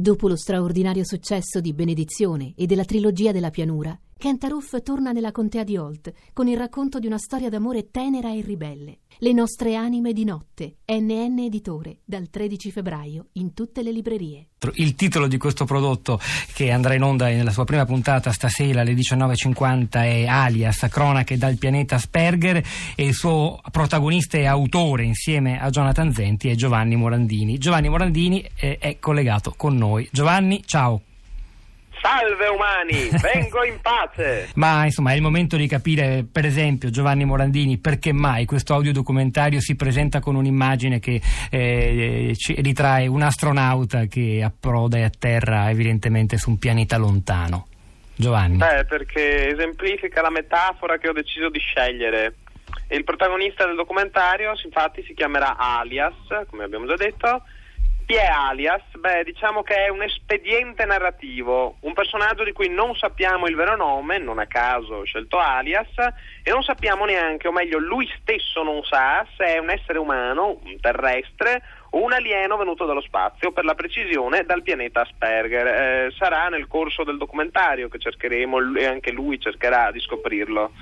Dopo lo straordinario successo di Benedizione e della trilogia della pianura, Kentaroof torna nella contea di Holt con il racconto di una storia d'amore tenera e ribelle. Le nostre anime di notte, NN Editore, dal 13 febbraio in tutte le librerie. Il titolo di questo prodotto che andrà in onda nella sua prima puntata stasera alle 19.50 è Alias, cronache dal pianeta Asperger e il suo protagonista e autore insieme a Jonathan Zenti è Giovanni Morandini. Giovanni Morandini è, è collegato con noi. Giovanni, ciao. Salve umani, vengo in pace. Ma insomma è il momento di capire, per esempio, Giovanni Morandini, perché mai questo audiodocumentario si presenta con un'immagine che eh, ritrae un astronauta che approda e atterra evidentemente su un pianeta lontano. Giovanni. Beh, perché esemplifica la metafora che ho deciso di scegliere. Il protagonista del documentario, infatti, si chiamerà Alias, come abbiamo già detto chi è Alias? Beh, diciamo che è un espediente narrativo, un personaggio di cui non sappiamo il vero nome, non a caso ho scelto Alias, e non sappiamo neanche, o meglio lui stesso non sa, se è un essere umano, un terrestre, o un alieno venuto dallo spazio, per la precisione dal pianeta Asperger. Eh, sarà nel corso del documentario che cercheremo, e anche lui cercherà di scoprirlo.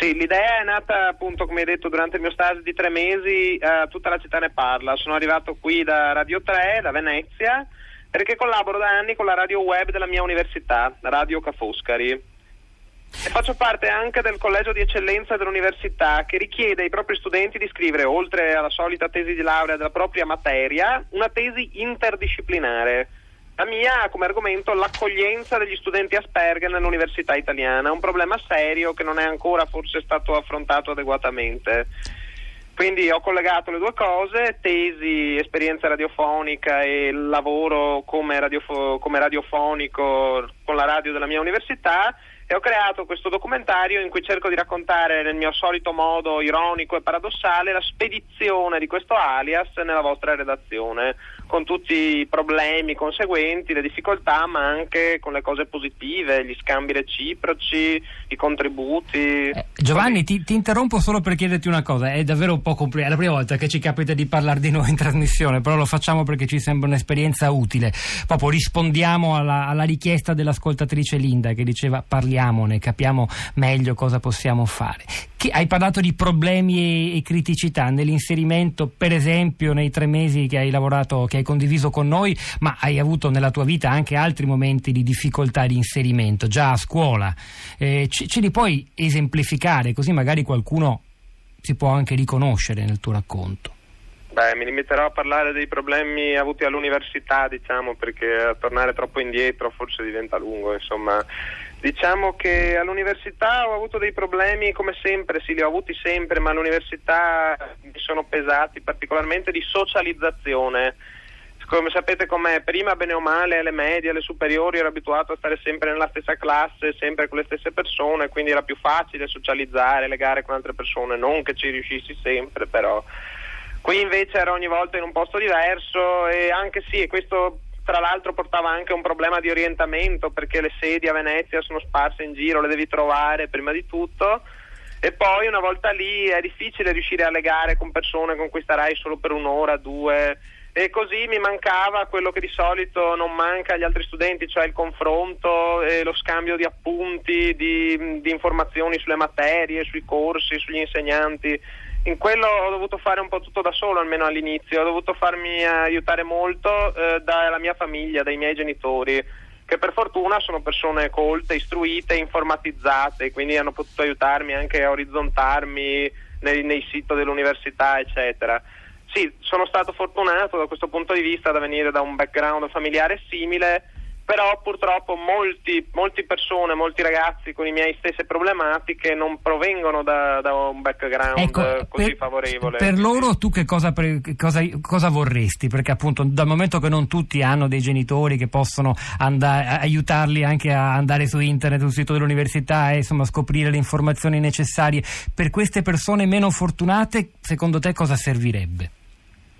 Sì, l'idea è nata appunto, come hai detto, durante il mio stage di tre mesi, eh, tutta la città ne parla. Sono arrivato qui da Radio 3, da Venezia, perché collaboro da anni con la radio web della mia università, Radio Ca' Foscari. E faccio parte anche del collegio di eccellenza dell'università che richiede ai propri studenti di scrivere, oltre alla solita tesi di laurea della propria materia, una tesi interdisciplinare la mia ha come argomento l'accoglienza degli studenti Asperger nell'università italiana, un problema serio che non è ancora forse stato affrontato adeguatamente. Quindi ho collegato le due cose, tesi, esperienza radiofonica e lavoro come, radiofo- come radiofonico con la radio della mia università e ho creato questo documentario in cui cerco di raccontare nel mio solito modo ironico e paradossale la spedizione di questo alias nella vostra redazione con tutti i problemi conseguenti, le difficoltà, ma anche con le cose positive, gli scambi reciproci, i contributi. Eh, Giovanni, ti, ti, interrompo solo per chiederti una cosa, è davvero un po' complicato, è la prima volta che ci capita di parlare di noi in trasmissione, però lo facciamo perché ci sembra un'esperienza utile. Proprio rispondiamo alla, alla richiesta dell'ascoltatrice Linda che diceva parliamone, capiamo meglio cosa possiamo fare. Che, hai parlato di problemi e, e criticità nell'inserimento, per esempio, nei tre mesi che hai lavorato, che hai condiviso con noi, ma hai avuto nella tua vita anche altri momenti di difficoltà di inserimento, già a scuola. Eh, ce, ce li puoi esemplificare, così magari qualcuno si può anche riconoscere nel tuo racconto? Beh, mi limiterò a parlare dei problemi avuti all'università, diciamo, perché tornare troppo indietro forse diventa lungo, insomma. Diciamo che all'università ho avuto dei problemi come sempre, sì li ho avuti sempre, ma all'università mi sono pesati particolarmente di socializzazione come sapete com'è, prima bene o male alle medie, alle superiori ero abituato a stare sempre nella stessa classe, sempre con le stesse persone, quindi era più facile socializzare, legare con altre persone, non che ci riuscissi sempre però. Qui invece ero ogni volta in un posto diverso e anche sì, e questo tra l'altro portava anche un problema di orientamento perché le sedi a Venezia sono sparse in giro, le devi trovare prima di tutto e poi una volta lì è difficile riuscire a legare con persone con cui starai solo per un'ora, due e così mi mancava quello che di solito non manca agli altri studenti, cioè il confronto e lo scambio di appunti, di, di informazioni sulle materie, sui corsi, sugli insegnanti. In quello ho dovuto fare un po' tutto da solo, almeno all'inizio, ho dovuto farmi aiutare molto eh, dalla mia famiglia, dai miei genitori, che per fortuna sono persone colte, istruite, informatizzate, quindi hanno potuto aiutarmi anche a orizzontarmi nei, nei siti dell'università, eccetera. Sì, sono stato fortunato da questo punto di vista da venire da un background familiare simile però purtroppo molti, molti, persone, molti ragazzi con le mie stesse problematiche non provengono da, da un background ecco, così per, favorevole. Per loro tu che cosa, cosa, cosa, vorresti? Perché appunto dal momento che non tutti hanno dei genitori che possono andare, aiutarli anche a andare su internet, sul sito dell'università e insomma scoprire le informazioni necessarie, per queste persone meno fortunate secondo te cosa servirebbe?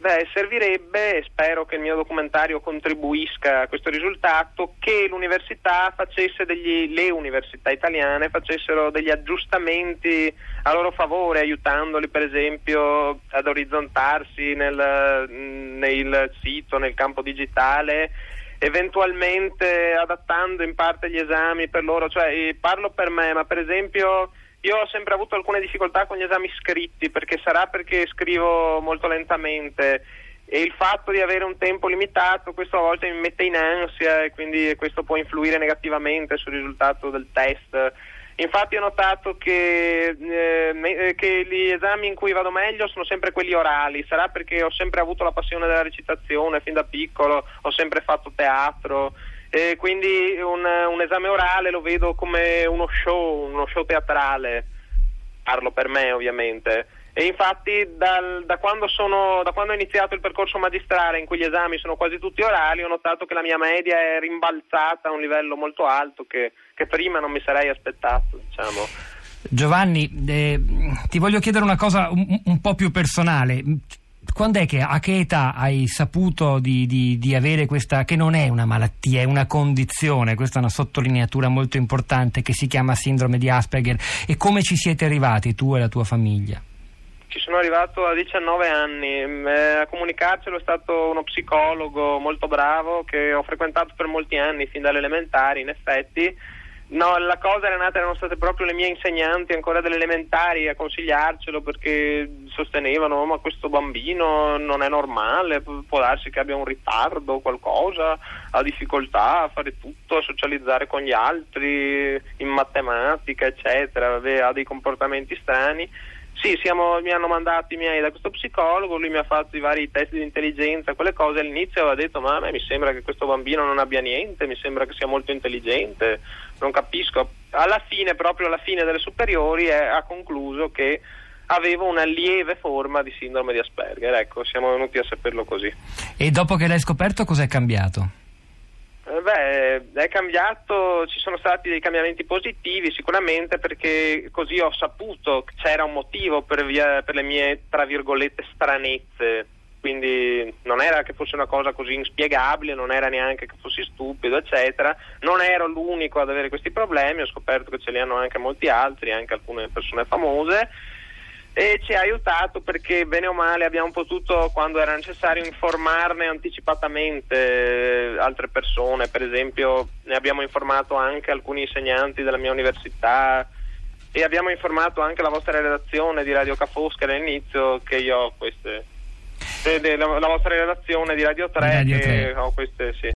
Beh, servirebbe, e spero che il mio documentario contribuisca a questo risultato, che l'università facesse degli, le università italiane facessero degli aggiustamenti a loro favore, aiutandoli per esempio ad orizzontarsi nel, nel sito, nel campo digitale eventualmente adattando in parte gli esami per loro, cioè parlo per me, ma per esempio io ho sempre avuto alcune difficoltà con gli esami scritti, perché sarà perché scrivo molto lentamente e il fatto di avere un tempo limitato questo a volte mi mette in ansia e quindi questo può influire negativamente sul risultato del test. Infatti ho notato che, eh, eh, che, gli esami in cui vado meglio sono sempre quelli orali, sarà perché ho sempre avuto la passione della recitazione fin da piccolo, ho sempre fatto teatro e quindi un, un esame orale lo vedo come uno show, uno show teatrale, parlo per me ovviamente. E infatti dal, da, quando sono, da, quando ho iniziato il percorso magistrale in cui gli esami sono quasi tutti orali ho notato che la mia media è rimbalzata a un livello molto alto che, che prima non mi sarei aspettato. Diciamo. Giovanni, eh, ti voglio chiedere una cosa un, un po' più personale quando è che, a che età hai saputo di, di, di, avere questa, che non è una malattia, è una condizione, questa è una sottolineatura molto importante che si chiama sindrome di Asperger e come ci siete arrivati tu e la tua famiglia? Ci sono arrivato a 19 anni, mm, eh, a comunicarcelo è stato uno psicologo molto bravo che ho frequentato per molti anni, fin dalle elementari in effetti. No, la cosa era nata, erano state proprio le mie insegnanti ancora delle elementari a consigliarcelo perché sostenevano oh, ma questo bambino non è normale, può darsi che abbia un ritardo o qualcosa, ha difficoltà a fare tutto, a socializzare con gli altri, in matematica eccetera, vabbè, ha dei comportamenti strani sì, siamo, mi hanno mandato i miei da questo psicologo, lui mi ha fatto i vari test di intelligenza, quelle cose all'inizio aveva detto ma a me mi sembra che questo bambino non abbia niente, mi sembra che sia molto intelligente, non capisco. Alla fine, proprio alla fine delle superiori, è, ha concluso che avevo una lieve forma di sindrome di Asperger, ecco, siamo venuti a saperlo così. E dopo che l'hai scoperto cos'è cambiato? Eh, beh, è cambiato, ci sono stati dei cambiamenti positivi sicuramente perché così ho saputo che c'era un motivo per, via, per le mie, tra virgolette, stranezze. Quindi non era che fosse una cosa così inspiegabile, non era neanche che fossi stupido, eccetera. Non ero l'unico ad avere questi problemi, ho scoperto che ce li hanno anche molti altri, anche alcune persone famose e ci ha aiutato perché bene o male abbiamo potuto quando era necessario informarne anticipatamente eh, altre persone, per esempio ne abbiamo informato anche alcuni insegnanti della mia università e abbiamo informato anche la vostra redazione di Radio Cafosca all'inizio che io ho queste la, vostra redazione di Radio 3, Radio 3. ho queste sì